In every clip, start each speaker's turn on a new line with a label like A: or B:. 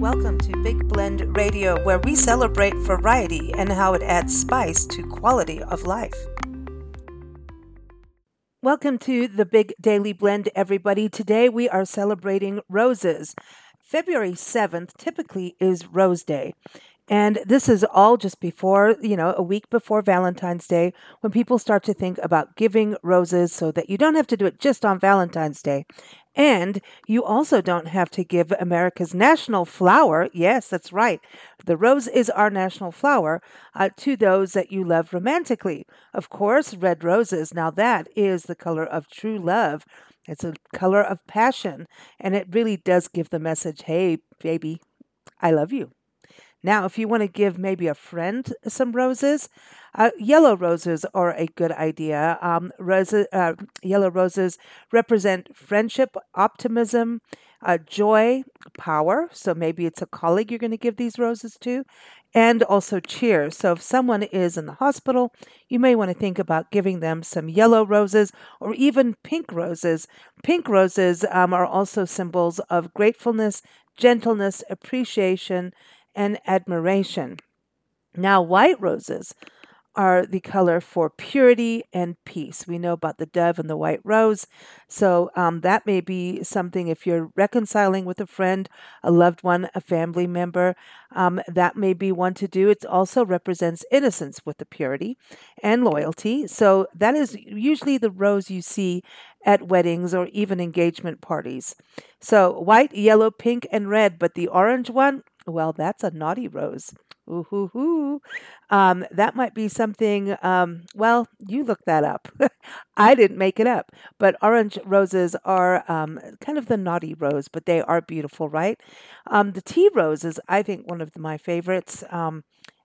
A: Welcome to Big Blend Radio, where we celebrate variety and how it adds spice to quality of life. Welcome to the Big Daily Blend, everybody. Today we are celebrating roses. February 7th typically is Rose Day. And this is all just before, you know, a week before Valentine's Day when people start to think about giving roses so that you don't have to do it just on Valentine's Day. And you also don't have to give America's national flower, yes, that's right, the rose is our national flower, uh, to those that you love romantically. Of course, red roses, now that is the color of true love. It's a color of passion, and it really does give the message hey, baby, I love you. Now, if you want to give maybe a friend some roses, uh, yellow roses are a good idea. Um, roses, uh, yellow roses represent friendship, optimism, uh, joy, power. So maybe it's a colleague you're going to give these roses to, and also cheer. So if someone is in the hospital, you may want to think about giving them some yellow roses or even pink roses. Pink roses um, are also symbols of gratefulness, gentleness, appreciation, and admiration. Now, white roses are the color for purity and peace. We know about the dove and the white rose. So um, that may be something if you're reconciling with a friend, a loved one, a family member, um, that may be one to do. It also represents innocence with the purity and loyalty. So that is usually the rose you see at weddings or even engagement parties. So white, yellow, pink, and red, but the orange one, well, that's a naughty rose. Ooh. Um, that might be something. Um, well, you look that up. I didn't make it up. But orange roses are um, kind of the naughty rose, but they are beautiful, right? Um, the tea rose is, I think, one of my favorites.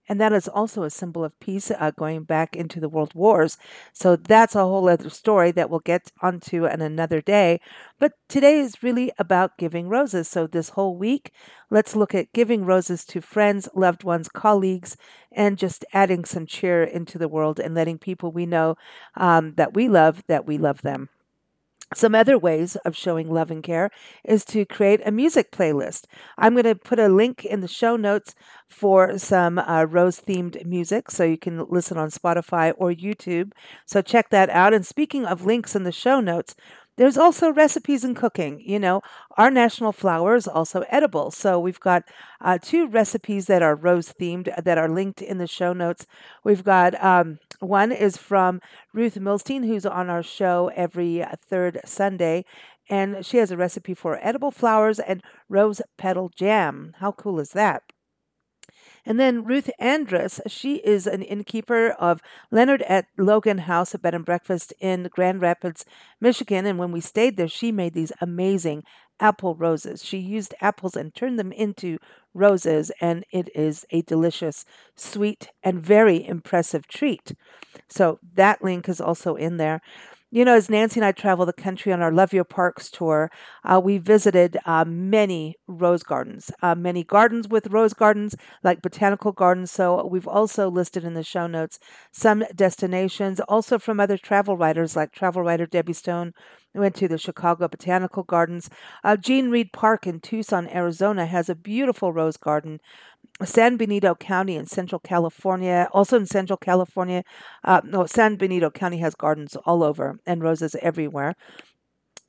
A: And that is also a symbol of peace uh, going back into the world wars. So that's a whole other story that we'll get onto in another day. But today is really about giving roses. So this whole week, let's look at giving roses to friends, loved ones, colleagues, and just adding some cheer into the world and letting people we know um, that we love that we love them. Some other ways of showing love and care is to create a music playlist. I'm going to put a link in the show notes for some uh, rose themed music so you can listen on Spotify or YouTube. So check that out. And speaking of links in the show notes, there's also recipes and cooking. You know, our national flower is also edible. So we've got uh, two recipes that are rose themed that are linked in the show notes. We've got um, one is from Ruth Milstein, who's on our show every third Sunday. And she has a recipe for edible flowers and rose petal jam. How cool is that? And then Ruth Andrus, she is an innkeeper of Leonard at Logan House, a bed and breakfast in Grand Rapids, Michigan. And when we stayed there, she made these amazing apple roses. She used apples and turned them into roses, and it is a delicious, sweet, and very impressive treat. So that link is also in there. You know, as Nancy and I travel the country on our Love Your Parks tour, uh, we visited uh, many rose gardens, uh, many gardens with rose gardens, like botanical gardens. So we've also listed in the show notes some destinations, also from other travel writers, like travel writer Debbie Stone, went to the Chicago Botanical Gardens. Uh, Gene Reid Park in Tucson, Arizona, has a beautiful rose garden San Benito County in Central California, also in Central California. Uh, no, San Benito County has gardens all over and roses everywhere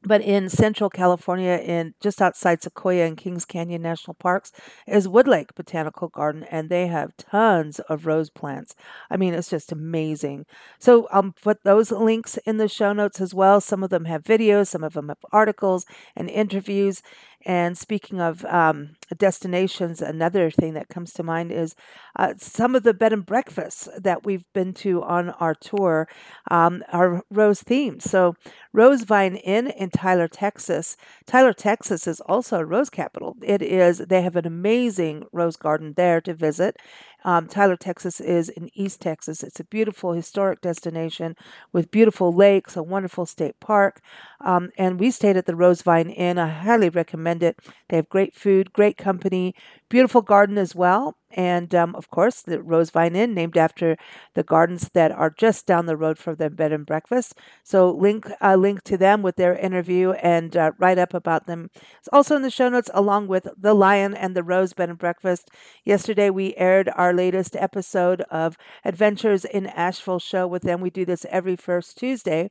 A: but in central California, in just outside Sequoia and Kings Canyon National Parks, is Woodlake Botanical Garden, and they have tons of rose plants. I mean, it's just amazing. So I'll put those links in the show notes as well. Some of them have videos, some of them have articles and interviews. And speaking of um, destinations, another thing that comes to mind is uh, some of the bed and breakfasts that we've been to on our tour um, are rose themed. So, Rosevine Inn in Tyler, Texas. Tyler, Texas is also a rose capital. It is, they have an amazing rose garden there to visit. Um, Tyler, Texas is in East Texas. It's a beautiful historic destination with beautiful lakes, a wonderful state park. Um, and we stayed at the Rosevine Inn. I highly recommend it. They have great food, great company, beautiful garden as well. and um, of course the Rosevine Inn, named after the gardens that are just down the road from the bed and breakfast. So link a link to them with their interview and uh, write up about them. It's also in the show notes, along with the Lion and the Rose Bed and Breakfast. Yesterday we aired our latest episode of Adventures in Asheville show with them. We do this every first Tuesday.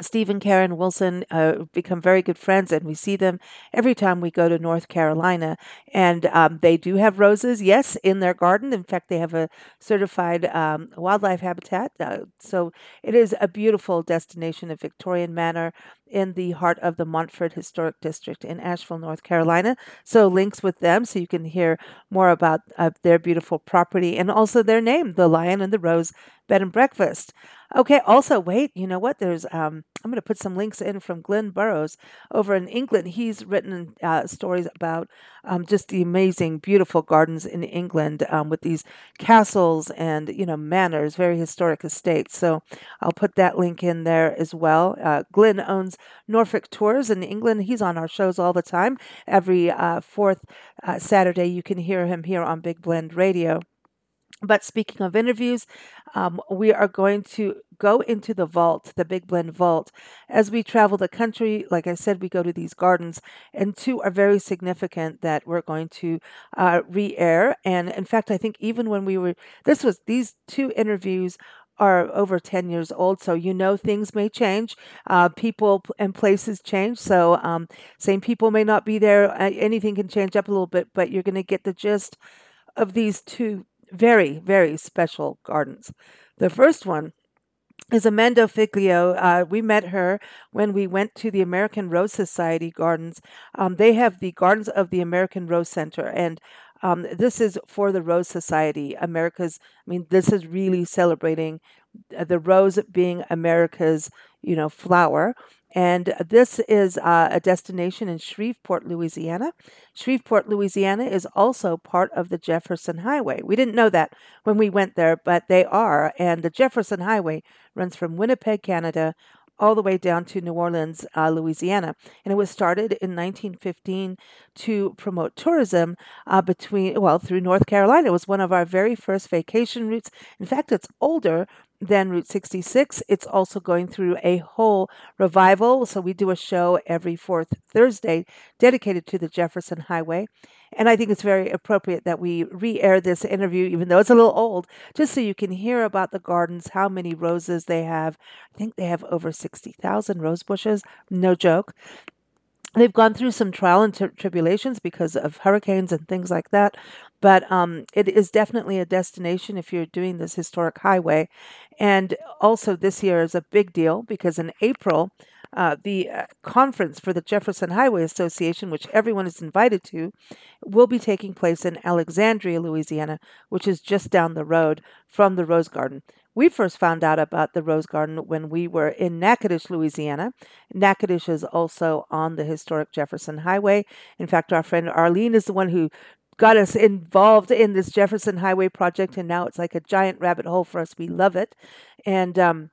A: Steve and Karen Wilson uh, become very good friends, and we see them every time we go to North Carolina. And um, they do have roses, yes, in their garden. In fact, they have a certified um, wildlife habitat. Uh, so it is a beautiful destination, a Victorian manor in the heart of the Montford Historic District in Asheville, North Carolina. So links with them so you can hear more about uh, their beautiful property and also their name, the Lion and the Rose Bed and Breakfast. Okay, also, wait, you know what? There's, um, I'm going to put some links in from Glenn Burrows over in England. He's written uh, stories about um, just the amazing, beautiful gardens in England um, with these castles and, you know, manors, very historic estates. So I'll put that link in there as well. Uh, Glenn owns Norfolk Tours in England. He's on our shows all the time. Every uh, fourth uh, Saturday, you can hear him here on Big Blend Radio. But speaking of interviews, um, we are going to go into the vault, the Big Blend Vault. As we travel the country, like I said, we go to these gardens, and two are very significant that we're going to uh, re air. And in fact, I think even when we were, this was, these two interviews are over 10 years old, so you know things may change. Uh, people and places change, so um, same people may not be there. Uh, anything can change up a little bit, but you're going to get the gist of these two very, very special gardens. The first one is Amanda Figlio. Uh, we met her when we went to the American Rose Society Gardens. Um, they have the Gardens of the American Rose Center, and um, this is for the Rose Society. America's, I mean, this is really celebrating uh, the rose being America's, you know, flower. And this is uh, a destination in Shreveport, Louisiana. Shreveport, Louisiana is also part of the Jefferson Highway. We didn't know that when we went there, but they are. And the Jefferson Highway runs from Winnipeg, Canada, all the way down to New Orleans, uh, Louisiana. And it was started in 1915 to promote tourism uh, between, well, through North Carolina. It was one of our very first vacation routes. In fact, it's older than Route 66. It's also going through a whole revival. So we do a show every fourth Thursday dedicated to the Jefferson Highway. And I think it's very appropriate that we re air this interview, even though it's a little old, just so you can hear about the gardens, how many roses they have. I think they have over 60,000 rose bushes. No joke. They've gone through some trial and tri- tribulations because of hurricanes and things like that, but um, it is definitely a destination if you're doing this historic highway. And also, this year is a big deal because in April, uh, the uh, conference for the Jefferson Highway Association, which everyone is invited to, will be taking place in Alexandria, Louisiana, which is just down the road from the Rose Garden. We first found out about the Rose Garden when we were in Natchitoches, Louisiana. Natchitoches is also on the historic Jefferson Highway. In fact, our friend Arlene is the one who got us involved in this Jefferson Highway project, and now it's like a giant rabbit hole for us. We love it. And um,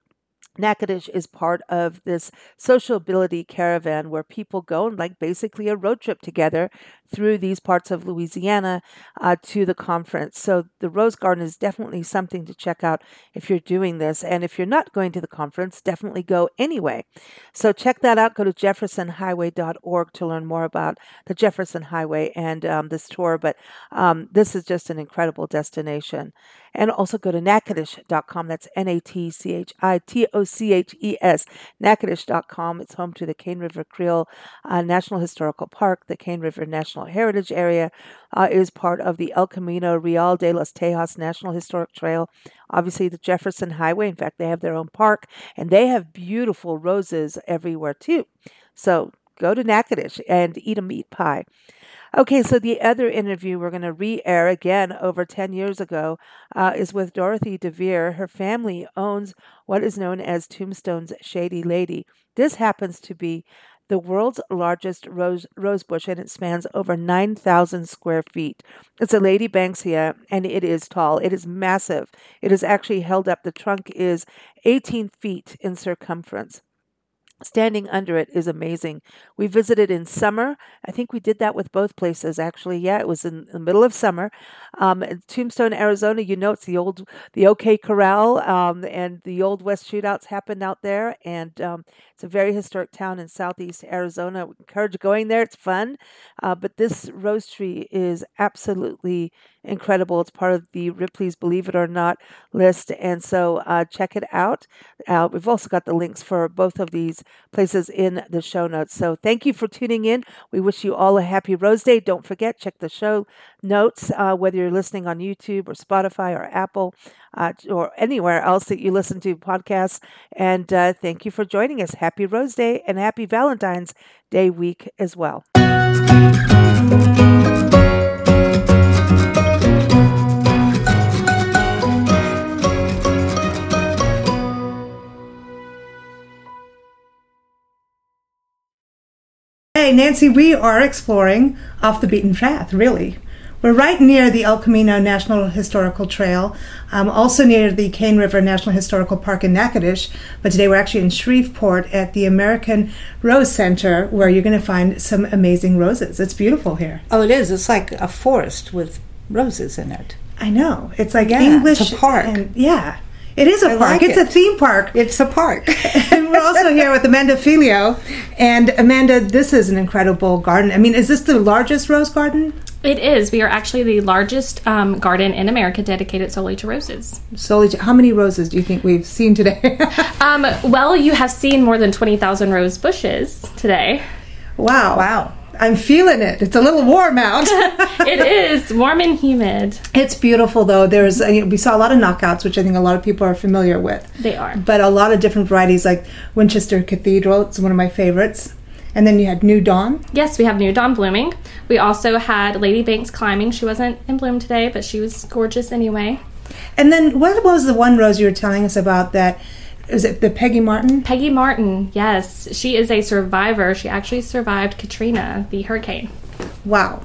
A: Natchitoches is part of this sociability caravan where people go and like basically a road trip together through these parts of Louisiana uh, to the conference. So the Rose Garden is definitely something to check out if you're doing this. And if you're not going to the conference, definitely go anyway. So check that out. Go to jeffersonhighway.org to learn more about the Jefferson Highway and um, this tour. But um, this is just an incredible destination. And also go to natchitoches.com. That's N A T C H I T O C H E S, natchitoches.com. It's home to the Cane River Creole uh, National Historical Park, the Cane River National Heritage Area, uh, is part of the El Camino Real de los Tejas National Historic Trail. Obviously, the Jefferson Highway. In fact, they have their own park, and they have beautiful roses everywhere too. So go to Natchitoches and eat a meat pie. Okay, so the other interview we're going to re air again over 10 years ago uh, is with Dorothy DeVere. Her family owns what is known as Tombstone's Shady Lady. This happens to be the world's largest rose, rose bush and it spans over 9,000 square feet. It's a Lady Banksia and it is tall. It is massive. It is actually held up. The trunk is 18 feet in circumference. Standing under it is amazing. We visited in summer. I think we did that with both places, actually. Yeah, it was in the middle of summer. Um, Tombstone, Arizona, you know, it's the old, the OK Corral, um, and the old West shootouts happened out there. And um, it's a very historic town in southeast Arizona. I encourage going there. It's fun. Uh, but this rose tree is absolutely incredible. It's part of the Ripley's Believe It or Not list. And so uh, check it out. Uh, we've also got the links for both of these places in the show notes. So thank you for tuning in. We wish you all a happy Rose Day. Don't forget, check the show notes, uh, whether you're listening on YouTube or Spotify or Apple uh, or anywhere else that you listen to podcasts. And uh, thank you for joining us. Happy Rose Day and happy Valentine's Day week as well.
B: Hey, Nancy, we are exploring off the beaten path, really. We're right near the El Camino National Historical Trail, um, also near the Cane River National Historical Park in Natchitoches. But today we're actually in Shreveport at the American Rose Center, where you're going to find some amazing roses. It's beautiful here.
C: Oh, it is. It's like a forest with roses in it.
B: I know. It's like
C: Yeah,
B: English.
C: it's a park.
B: And, yeah. It is a
C: I
B: park.
C: like
B: it's a theme park.
C: It's a park.
B: and we're also here with Amanda Filio. And Amanda, this is an incredible garden. I mean, is this the largest rose garden?
D: It is. We are actually the largest um, garden in America dedicated solely to roses.
B: Solely, to, how many roses do you think we've seen today?
D: Um, well, you have seen more than 20,000 rose bushes today.
B: wow.
C: wow.
B: I'm feeling it. It's a little warm out.
D: It is warm and humid.
B: it's beautiful though. There's uh, we saw a lot of knockouts, which I think a lot of people are familiar with.
D: They are.
B: But a lot of different varieties, like Winchester Cathedral. It's one of my favorites. And then you had New Dawn.
D: Yes, we have New Dawn blooming. We also had Lady Banks climbing. She wasn't in bloom today, but she was gorgeous anyway.
B: And then what was the one rose you were telling us about that? Is it the Peggy Martin?
D: Peggy Martin, yes. She is a survivor. She actually survived Katrina, the hurricane.
B: Wow.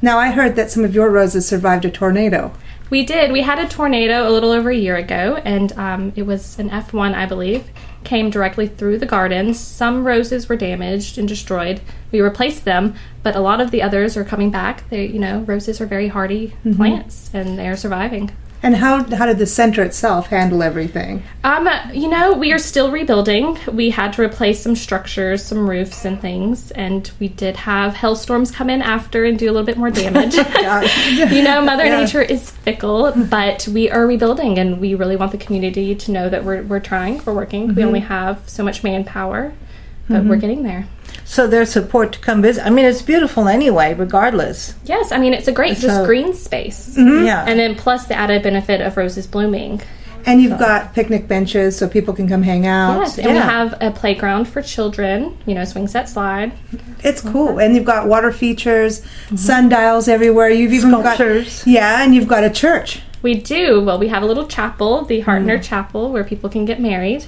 B: Now I heard that some of your roses survived a tornado.
D: We did. We had a tornado a little over a year ago, and um, it was an F1, I believe. Came directly through the gardens. Some roses were damaged and destroyed. We replaced them, but a lot of the others are coming back. They, you know, roses are very hardy plants, and they are surviving.
B: And how how did the center itself handle everything?
D: Um, uh, you know, we are still rebuilding. We had to replace some structures, some roofs, and things, and we did have hailstorms come in after and do a little bit more damage. you know, Mother
B: Yeah.
D: Nature is fickle, but we are rebuilding, and we really want the community to know that we're we're trying, we're working. We mm-hmm. only have so much manpower, but we're mm-hmm. getting there.
C: So there's support to come visit. I mean, it's beautiful anyway, regardless.
D: Yes, I mean it's a great just green space, mm-hmm.
C: Yeah.
D: and then plus the added benefit of roses blooming.
B: And you've got picnic benches so people can come hang out.
D: Yes, and we have a playground for children. You know, swing set slide.
B: It's cool. And you've got water features, mm-hmm. sundials everywhere. You've even
C: Sculptures.
B: got Yeah, and you've got a church.
D: We do. Well, we have a little chapel, the Hartner mm. Chapel, where people can get married.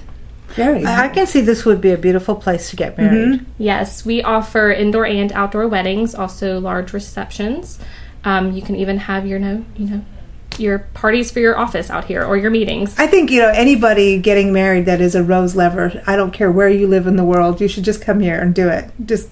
B: Very
C: I I can see this would be a beautiful place to get married.
D: Yes, we offer indoor and outdoor weddings, also large receptions. Um, you can even have your no, you know, your parties for your office out here or your meetings.
B: I think, you know, anybody getting married that is a rose lover, I don't care where you live in the world, you should just come here and do it. Just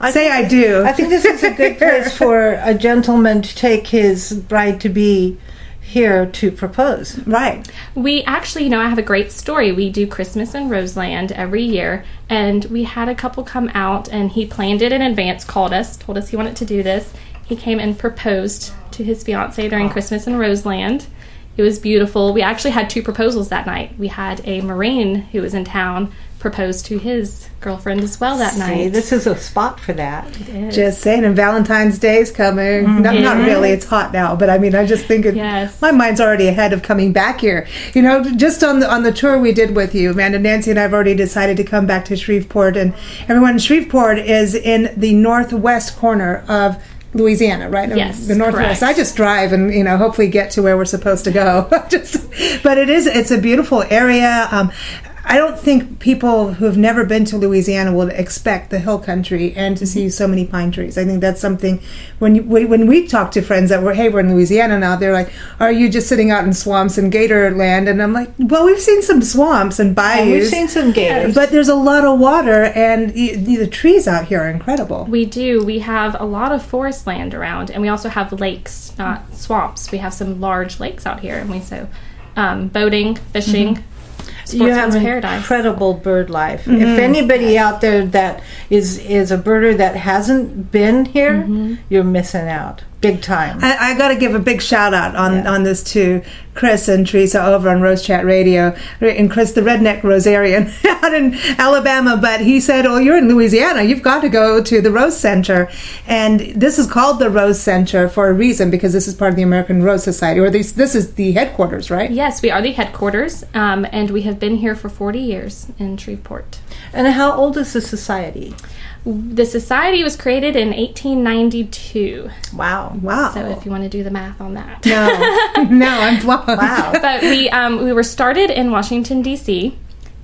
B: I say I do.
C: I think this is a good place for a gentleman to take his bride to be here to propose.
B: right.
D: We actually, you know, I have a great story. We do Christmas in Roseland every year, and we had a couple come out, and he planned it in advance, called us, told us he wanted to do this. He came and proposed to his fiance during Christmas in Roseland. It was beautiful. We actually had two proposals that night. We had a Marine who was in town propose to his girlfriend as well that
C: See,
D: night.
C: this is a spot for that.
B: Just saying, and Valentine's Day is coming. Not, not really, it's hot now, but I mean, I just think it,
D: Yes.
B: my mind's already ahead of coming back here. You know, just on the on the tour we did with you, Amanda, Nancy, and I've already decided to come back to Shreveport, and everyone, in Shreveport is in the northwest corner of. Louisiana, right?
D: Yes,
B: the northwest.
D: correct.
B: I just drive and you know hopefully get to where we're supposed to go. just, but it is it's a beautiful area. Um, I don't think people who have never been to Louisiana will expect the hill country and to see so many pine trees. I think that's something when you, when we talk to friends that were hey we're in Louisiana now they're like are you just sitting out in swamps and gator land and I'm like well we've seen some swamps and bayous
C: Oh, We've seen some gators.
B: but there's a lot of water and the, the trees out here are incredible.
D: We do. We have a lot of forest land around, and we also have lakes, not swamps. We have some large lakes out here, and we so um, boating, fishing,
C: you have
D: paradise.
C: incredible bird life.
B: Mm-hmm.
C: If anybody out there that is is a birder that hasn't been here,
B: Mm-hmm.
C: you're missing out big time.
B: I, I got to give a big shout out on, on this to Chris and Teresa over on Rose Chat Radio, and Chris, the redneck Rosarian out in Alabama. But he said, "Oh, you're in Louisiana. You've got to go to the Rose Center." And this is called the Rose Center for a reason because this is part of the American Rose Society, or this this is the headquarters, right?
D: Yes, we are the headquarters, um, and we have been here for 40 years in Shreveport.
C: And how old is the society?
D: The society was created in 1892.
C: Wow.
B: Wow.
D: So if you want to do the math on that.
B: no, no, I'm blown.
C: Wow.
D: but we um, we were started in Washington D.C.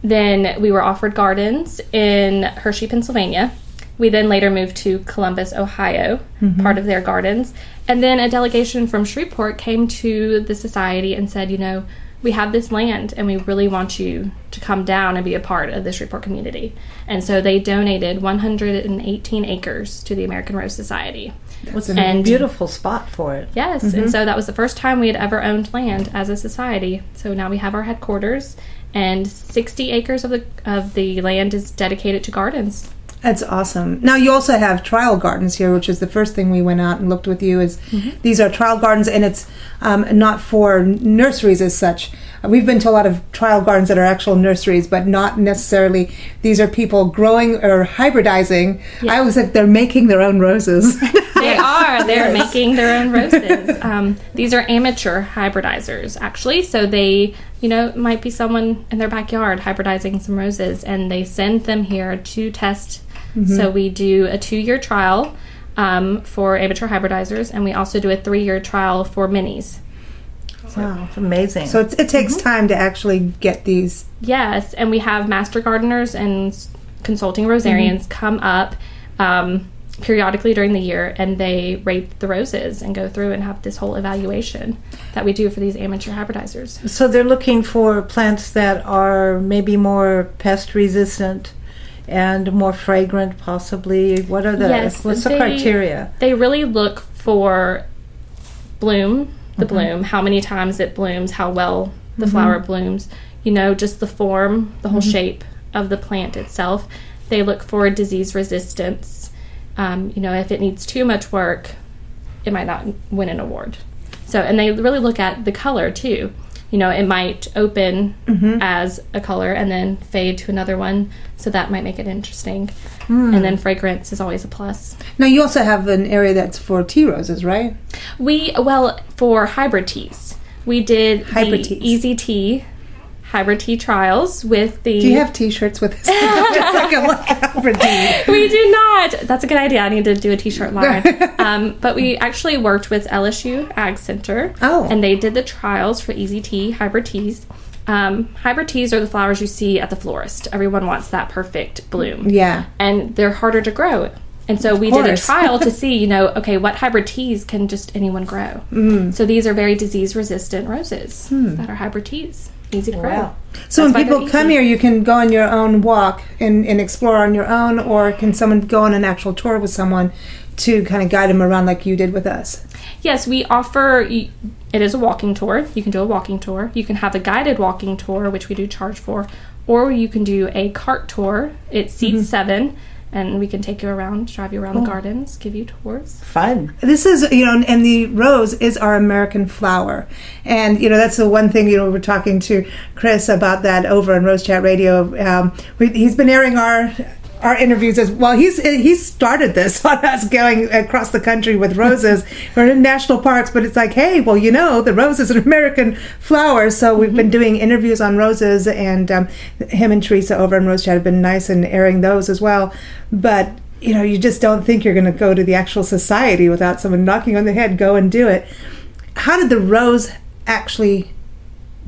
D: Then we were offered gardens in Hershey, Pennsylvania. We then later moved to Columbus, Ohio, part of their gardens. And then a delegation from Shreveport came to the society and said, you know, we have this land and we really want you to come down and be a part of the Shreveport community. And so they donated 118 acres to the American Rose Society.
C: What's a
D: And-
C: beautiful spot for it.
D: Yes, and mm-hmm. so that was the first time we had ever owned land as a society. So now we have our headquarters, and 60 acres of the of the land is dedicated to gardens.
B: That's awesome. Now you also have trial gardens here, which is the first thing we went out and looked with you. Is these are trial gardens, and it's um, not for nurseries as such. We've been to a lot of trial gardens that are actual nurseries, but not necessarily. These are people growing or hybridizing. I always think they're making their own roses.
D: They are. They're making their own roses. Um, these are amateur hybridizers, actually. So they, you know, it might be someone in their backyard hybridizing some roses, and they send them here to test. So we do a two-year trial um, for amateur hybridizers, and we also do a three-year trial for minis.
C: Wow, it's amazing.
B: so it's, it takes time to actually get these.
D: Yes, and we have master gardeners and consulting rosarians come up um, periodically during the year and they rate the roses and go through and have this whole evaluation that we do for these amateur hybridizers.
C: So they're looking for plants that are maybe more pest resistant and more fragrant, possibly. What are the
D: Yes,
C: what's the criteria?
D: They really look for bloom, the mm-hmm. bloom, how many times it blooms, how well the mm-hmm. flower blooms, you know, just the form, the whole mm-hmm. shape of the plant itself. They look for disease resistance. Um, you know, if it needs too much work, it might not win an award. So, and they really look at the color too. You know, it might open mm-hmm. as a color and then fade to another one, so that might make it interesting. Hmm. And then fragrance is always a plus.
B: Now you also have an area that's for tea roses, right?
D: We well for hybrid teas, we did
B: Hybrid
D: the
B: teas.
D: Easy Tea hybrid tea trials with the.
B: Do you have T-shirts with it's like a like hybrid tea.
D: we do not. That's a good idea. I need to do a T-shirt line. um, but we actually worked with LSU Ag Center.
B: Oh.
D: And they did the trials for Easy Tea hybrid teas. Um, hybrid teas are the flowers you see at the florist. Everyone wants that perfect bloom.
B: Yeah.
D: And they're harder to grow. And so we did a trial to see, you know, okay, what hybrid teas can just anyone grow?
B: Mm.
D: So these are very disease resistant roses that are hybrid teas. Easy to grow.
C: Wow.
B: So
D: That's
B: when people come here, you can go on your own walk and, and explore on your own, or can someone go on an actual tour with someone to kind of guide them around like you did with us?
D: Yes, we offer. It is a walking tour. You can do a walking tour. You can have a guided walking tour, which we do charge for, or you can do a cart tour. It seats
B: Mm-hmm.
D: seven, and we can take you around, drive you around the gardens, give you tours.
C: Fun.
B: This is, you know, and the rose is our American flower. And, you know, that's the one thing, you know, we're talking to Chris about that over on Rose Chat Radio. Um, we, he's been airing our our interviews as well. He's he started this on us going across the country with roses. We're in national parks, but it's like, hey, well, you know, the rose is an American flower. So we've been doing interviews on roses, and um, him and Teresa over on Rose Chat have been nice in airing those as well. But you know, you just don't think you're going to go to the actual society without someone knocking on the head. Go and do it. How did the rose actually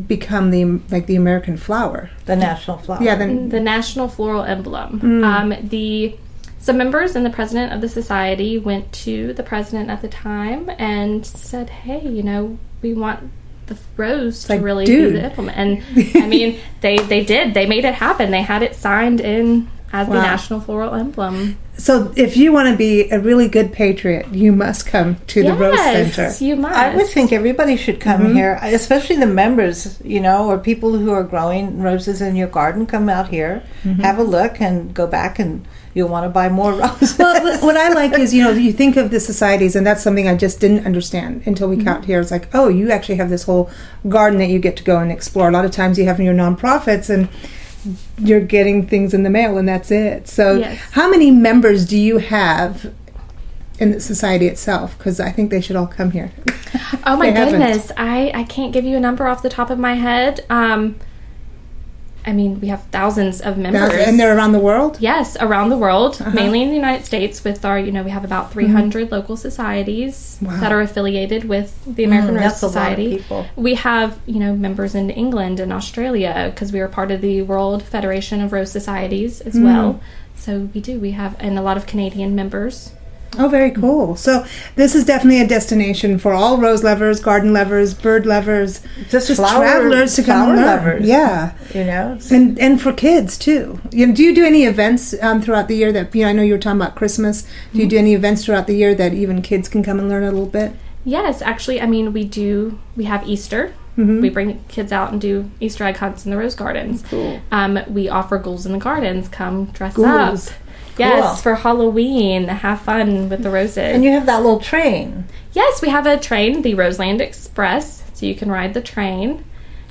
B: become the like the American flower.
C: The national flower.
B: Yeah, then
D: the national floral emblem. Um, the some members and the president of the society went to the president at the time and said, "Hey, you know, we want the rose to
B: like,
D: really
B: dude.
D: be the emblem." And I mean, they they did. They made it happen. They had it signed in as the national floral emblem.
B: so if you want to be a really good patriot, you must come to the Rose Center.
D: yes, you must.
C: I would think everybody should come mm-hmm. here, especially the members, you know, or people who are growing roses in your garden. Come out here, mm-hmm. have a look, and go back, and you'll want to buy more roses.
B: well, what- what I like is, you know, you think of the societies, and that's something I just didn't understand until we mm-hmm. got here. It's like, oh, you actually have this whole garden that you get to go and explore. A lot of times you have in your nonprofits, and you're getting things in the mail, and that's it. So,
D: Yes.
B: how many members do you have in the society itself? Because I think they should all come here.
D: Oh my
B: haven't.
D: goodness, I I can't give you a number off the top of my head. Um, I mean, we have thousands of members.
B: and they're around the world.
D: Yes, around the world,
B: Uh-huh.
D: mainly in the United States, with our, you know, we have about 300 local societies
B: Mm-hmm. Wow.
D: that are affiliated with the American
C: Mm,
D: Rose
C: that's a lot of
D: Society.
C: people.
D: We have, you know, members in England and Australia because we are part of the World Federation of Rose Societies
B: Mm.
D: as well. So we do. We have, and a lot of Canadian members.
B: Oh, very cool. So this is definitely a destination for all rose lovers, garden lovers, bird lovers,
C: Just
B: just
C: flower-
B: travelers to come
C: flower
B: and learn.
C: lovers.
B: Yeah.
C: you know, it's-
B: and and for kids too. You know, do you do any events um, throughout the year that you know? I know you were talking about Christmas. Do you do any events throughout the year that even kids can come and learn a little bit?
D: Yes, actually, I mean, we do. We have Easter.
B: Mm-hmm.
D: We bring kids out and do Easter egg hunts in the rose gardens.
B: Cool.
D: Um, we offer ghouls in the gardens. Come dress
B: Ghouls.
D: up. Yes,
C: Cool.
D: for Halloween. Have fun with the roses.
C: and you have that little train.
D: yes, we have a train, the Roseland Express, so you can ride the train.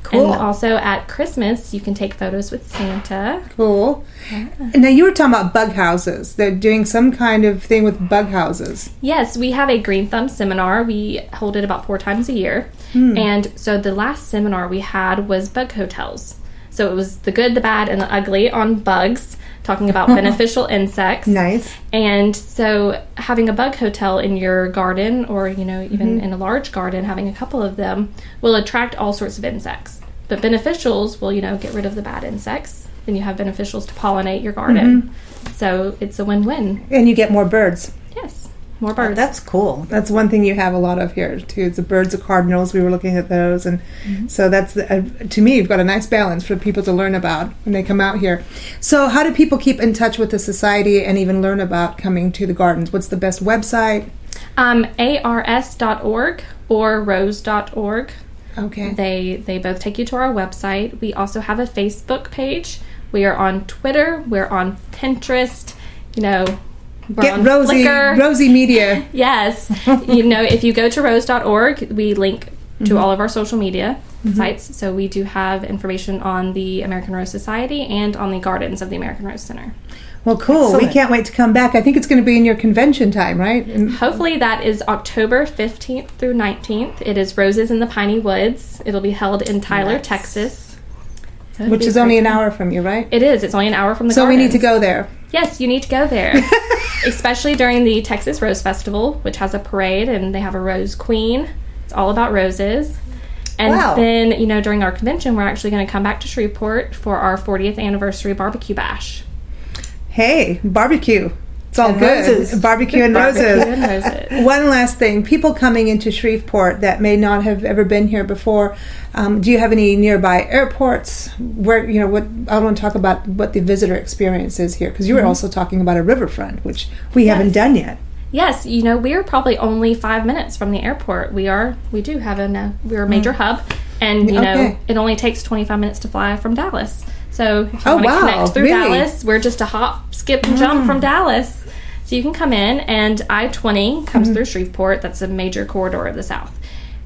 C: Cool.
D: And also at Christmas, you can take photos with Santa.
B: Cool. And now you were talking about bug houses. They're doing some kind of thing with bug houses.
D: Yes, we have a Green Thumb seminar. We hold it about four times a year.
B: Hmm.
D: And so the last seminar we had was bug hotels. So it was the good, the bad, and the ugly on bugs, talking about beneficial insects.
B: Nice.
D: And so having a bug hotel in your garden or, you know, even
B: Mm-hmm.
D: in a large garden, having a couple of them will attract all sorts of insects. But beneficials will, you know, get rid of the bad insects. Then you have beneficials to pollinate your garden.
B: Mm-hmm.
D: So it's a win-win.
B: And you get more birds.
D: More birds.
C: That's cool.
B: That's one thing you have a lot of here too. It's the birds, the cardinals. We were looking at those, and so that's the, uh, to me. You've got a nice balance for people to learn about when they come out here. So, how do people keep in touch with the society and even learn about coming to the gardens? What's the best website?
D: Um, ars.org or rose.org.
B: Okay.
D: They they both take you to our website. We also have a Facebook page. We are on Twitter. We're on Pinterest. You know,
B: Get Rosie,
D: Flickr.
B: Rosie Media.
D: Yes. you know, if you go to rose.org, we link to mm-hmm. all of our social media mm-hmm. sites. So we do have information on the American Rose Society and on the gardens of the American Rose Center.
B: Well, cool. We can't wait to come back. I think it's going to be in your convention time, right? And-
D: Hopefully that is October 15th through 19th. It is Roses in the Piney Woods. It'll be held in Tyler,
C: Nice.
D: Texas. So
B: which is only an hour from you, right?
D: It is. It's only an hour from the
B: So we need to go there.
D: Yes, you need to go there. Especially during the Texas Rose Festival, which has a parade and they have a rose queen. It's all about roses. And
C: Wow.
D: then, you know, during our convention, we're actually going to come back to Shreveport for our 40th anniversary barbecue bash.
B: Hey, barbecue. It's all
C: And
B: good.
C: roses.
B: Barbecue and
D: Barbecue
B: roses.
D: and roses.
B: One last thing: people coming into Shreveport that may not have ever been here before. Um, do you have any nearby airports where you know what? I want to talk about what the visitor experience is here because you were also talking about a riverfront, which we haven't done yet.
D: Yes, you know, we are probably only five minutes from the airport. We are, we do have a, we're a major hub, and you
B: Mm. Okay.
D: know, it only takes 25 minutes to fly from Dallas. So if you
B: Oh,
D: want to
B: wow,
D: connect through
B: really? Mm.
D: Dallas, we're just a hop, skip, and jump from Dallas. So you can come in, and I 20 comes
B: Mm-hmm.
D: through Shreveport. That's a major corridor of the South.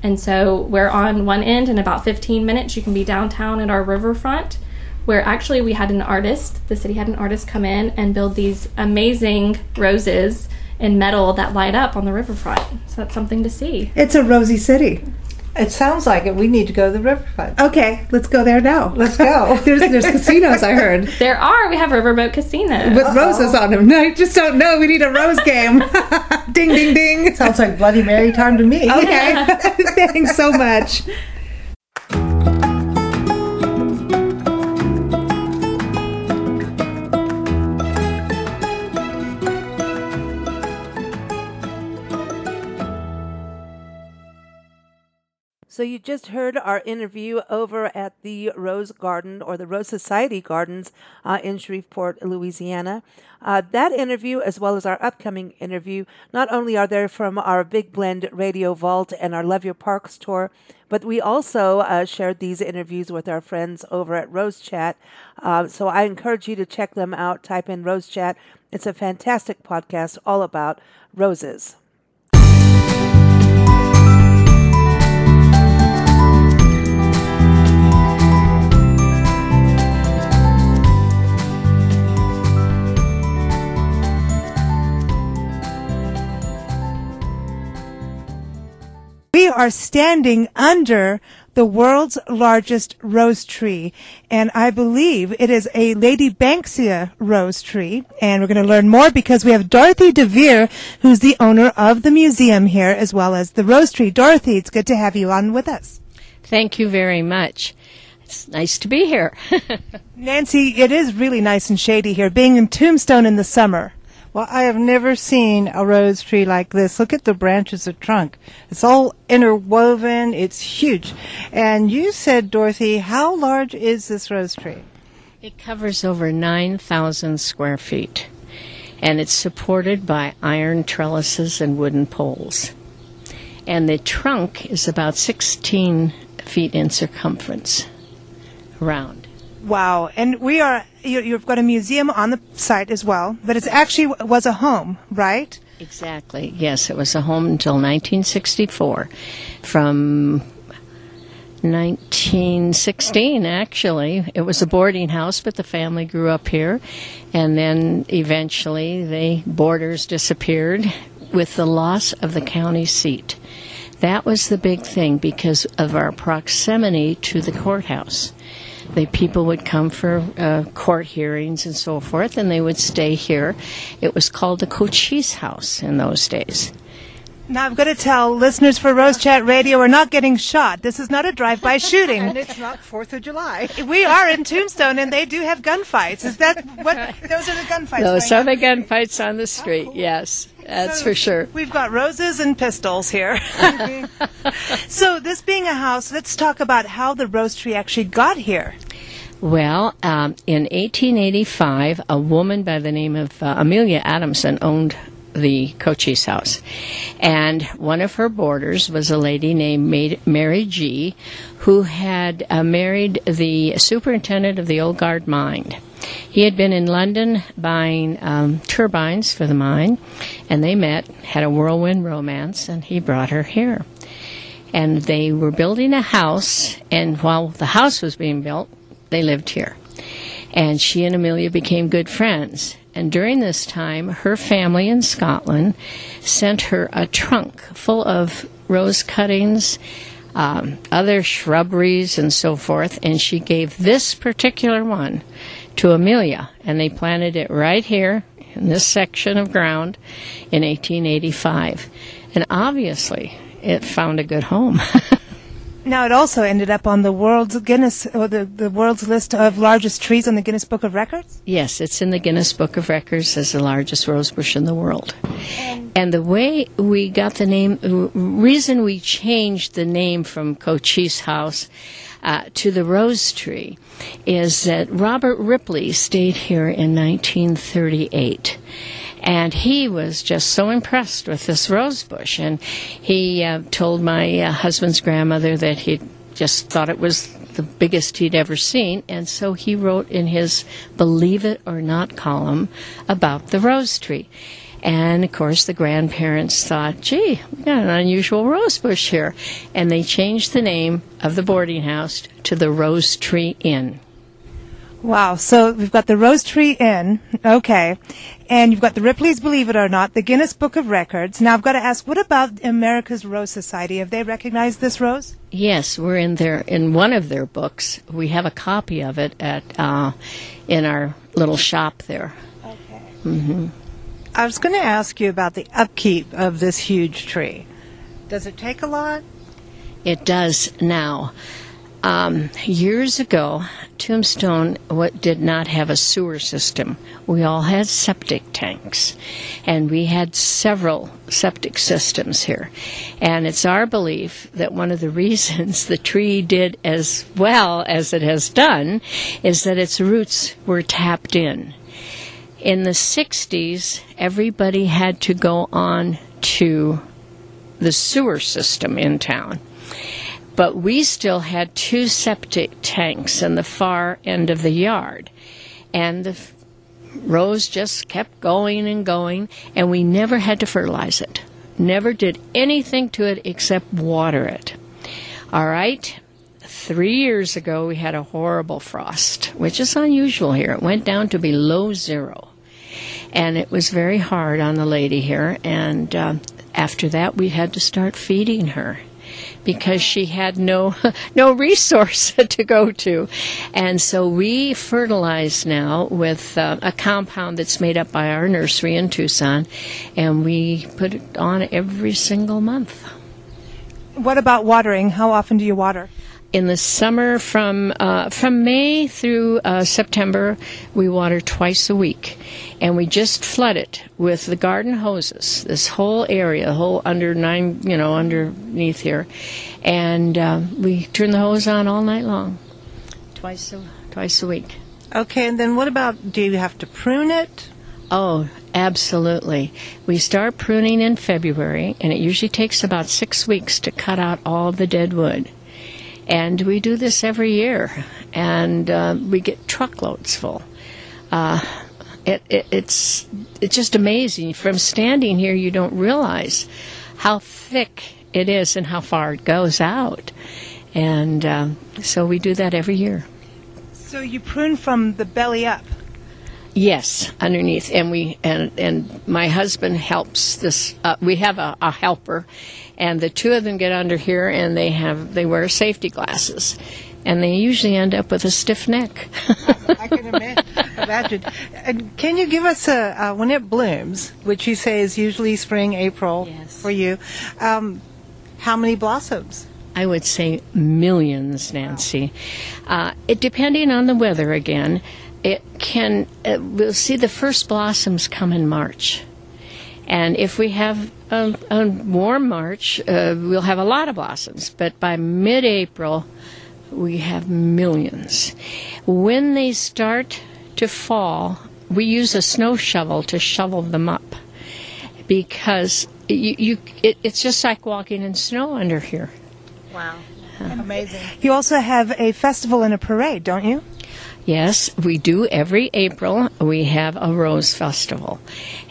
D: And so we're on one end, in about 15 minutes, you can be downtown at our riverfront, where actually we had an artist, the city had an artist come in and build these amazing roses in metal that light up on the riverfront. So that's something to see.
B: It's a rosy city.
C: It sounds like it. We need to go to the riverfront.
B: Okay, let's go there now.
C: Let's go.
B: there's there's casinos I heard
D: There are, we have Riverboat casinos
B: with roses on them. No, I just don't know. We need a rose game. ding ding ding.
C: Sounds like Bloody Mary time to me.
B: Okay. Thanks so much.
A: So you just heard our interview over at the Rose Garden or the Rose Society Gardens uh, in Shreveport, Louisiana. Uh, that interview, as well as our upcoming interview, not only are there from our Big Blend Radio Vault and our Love Your Parks tour, but we also uh, shared these interviews with our friends over at Rose Chat. Uh, so I encourage you to check them out. Type in Rose Chat. It's a fantastic podcast all about roses.
B: We are standing under the world's largest rose tree, and I believe it is a Lady Banksia rose tree. And we're going to learn more because we have Dorothy DeVere, who's the owner of the museum here, as well as the rose tree. Dorothy, it's good to have you on with us.
E: Thank you very much. It's nice to be here.
B: Nancy, it is really nice and shady here, being in Tombstone in the summer.
C: Well, I have never seen a rose tree like this. Look at the branches of trunk. It's all interwoven. It's huge. And you said, Dorothy, how large is this rose tree?
E: It covers over 9,000 square feet, and it's supported by iron trellises and wooden poles. And the trunk is about 16 feet in circumference around.
B: Wow. And we are, you, you've got a museum on the site as well, but it actually was a home, right?
E: Exactly. Yes, it was a home until 1964. From 1916, actually, it was a boarding house, but the family grew up here, and then eventually the boarders disappeared with the loss of the county seat. That was the big thing because of our proximity to the courthouse the people would come for uh, court hearings and so forth, and they would stay here. It was called the Cochise House in those days.
B: Now I've got to tell listeners for Rose Chat Radio, we're not getting shot. This is not a drive-by shooting.
C: and it's not Fourth of July.
B: We are in Tombstone, and they do have gunfights. Is that what? Those are the gunfights.
E: Those are the gunfights on the street. Oh, cool. Yes, that's
B: so
E: for sure.
B: We've got roses and pistols here. so this being a house, let's talk about how the rose tree actually got here.
E: Well, um, in 1885, a woman by the name of uh, Amelia Adamson owned the Cochise house. And one of her boarders was a lady named Mary Gee, who had uh, married the superintendent of the Old Guard mine. He had been in London buying um, turbines for the mine, and they met, had a whirlwind romance, and he brought her here. And they were building a house, and while the house was being built, they lived here. And she and Amelia became good friends. And during this time, her family in Scotland sent her a trunk full of rose cuttings, um, other shrubberies, and so forth. And she gave this particular one to Amelia, and they planted it right here in this section of ground in 1885. And obviously, it found a good home.
B: Now it also ended up on the world's Guinness or the, the world's list of largest trees on the Guinness Book of Records.
E: Yes, it's in the Guinness Book of Records as the largest rose bush in the world. And, and the way we got the name, reason we changed the name from Cochise House uh, to the rose tree is that Robert Ripley stayed here in 1938 and he was just so impressed with this rose bush. And he uh, told my uh, husband's grandmother that he just thought it was the biggest he'd ever seen. And so he wrote in his Believe It or Not column about the rose tree. And of course, the grandparents thought, gee, we got an unusual rose bush here. And they changed the name of the boarding house to the Rose Tree Inn.
B: Wow. So we've got the Rose Tree Inn. Okay. And you've got the Ripley's Believe It or Not, the Guinness Book of Records. Now I've got to ask, what about America's Rose Society? Have they recognized this rose?
E: Yes, we're in their in one of their books. We have a copy of it at uh, in our little shop there.
B: Okay.
E: Mm-hmm.
C: I was going to ask you about the upkeep of this huge tree. Does it take a lot?
E: It does now Um, years ago, Tombstone did not have a sewer system. We all had septic tanks, and we had several septic systems here. And it's our belief that one of the reasons the tree did as well as it has done is that its roots were tapped in. In the 60s, everybody had to go on to the sewer system in town but we still had two septic tanks in the far end of the yard. And the rose just kept going and going, and we never had to fertilize it. Never did anything to it except water it. All right. Three years ago, we had a horrible frost, which is unusual here. It went down to below zero. And it was very hard on the lady here. And uh, after that, we had to start feeding her because she had no no resource to go to, and so we fertilize now with uh, a compound that's made up by our nursery in Tucson, and we put it on every single month.
B: What about watering? How often do you water?
E: In the summer from uh, from May through uh, September, we water twice a week, and we just flood it with the garden hoses. This whole area, the whole under nine, you know, underneath here, and uh, we turn the hose on all night long, twice a twice a week.
B: Okay, and then what about? Do you have to prune it?
E: Oh, absolutely. We start pruning in February, and it usually takes about six weeks to cut out all the dead wood. And we do this every year, and uh, we get truckloads full. Uh, it, it, it's it's just amazing. From standing here, you don't realize how thick it is and how far it goes out. And uh, so we do that every year.
B: So you prune from the belly up.
E: Yes, underneath, and we and and my husband helps this. Uh, we have a, a helper, and the two of them get under here, and they have they wear safety glasses, and they usually end up with a stiff neck.
B: I can imagine. And can you give us a uh, when it blooms, which you say is usually spring, April
E: Yes.
B: for you? Um, how many blossoms?
E: I would say millions, Nancy. Uh, it depending on the weather again. It can. Uh, we'll see the first blossoms come in March, and if we have a, a warm March, uh, we'll have a lot of blossoms. But by mid-April, we have millions. When they start to fall, we use a snow shovel to shovel them up because you, you it, it's just like walking in snow under here.
B: Wow. Amazing. You also have a festival and a parade, don't you?
E: Yes, we do every April. We have a Rose Festival.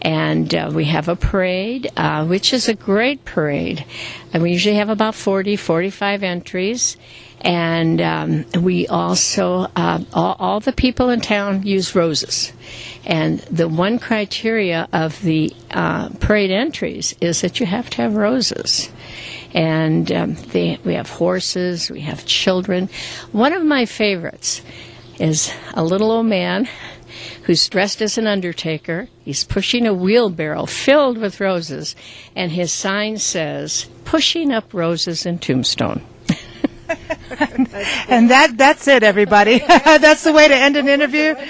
E: And uh, we have a parade, uh, which is a great parade. And we usually have about 40, 45 entries. And um, we also, uh, all, all the people in town use roses. And the one criteria of the uh, parade entries is that you have to have roses and um, they, we have horses, we have children. One of my favorites is a little old man who's dressed as an undertaker. He's pushing a wheelbarrow filled with roses, and his sign says, Pushing up roses in Tombstone.
B: And that that's it, everybody. that's the way to end an interview.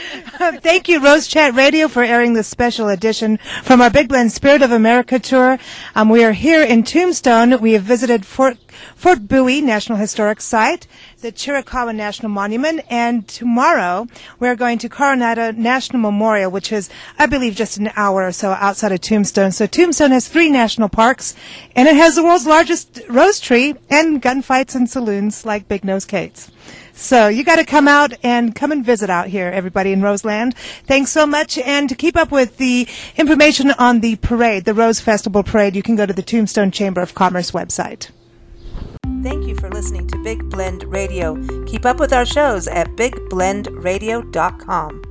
B: Thank you, Rose Chat Radio, for airing this special edition from our Big Blend Spirit of America tour. Um, we are here in Tombstone. We have visited Fort Fort Bowie National Historic Site, the Chiricahua National Monument, and tomorrow we're going to Coronado National Memorial, which is, I believe, just an hour or so outside of Tombstone. So Tombstone has three national parks, and it has the world's largest rose tree and gunfights and saloons like Big Nose Kate's. So you got to come out and come and visit out here, everybody in Roseland. Thanks so much. And to keep up with the information on the parade, the Rose Festival Parade, you can go to the Tombstone Chamber of Commerce website.
A: Thank you for listening to Big Blend Radio. Keep up with our shows at bigblendradio.com.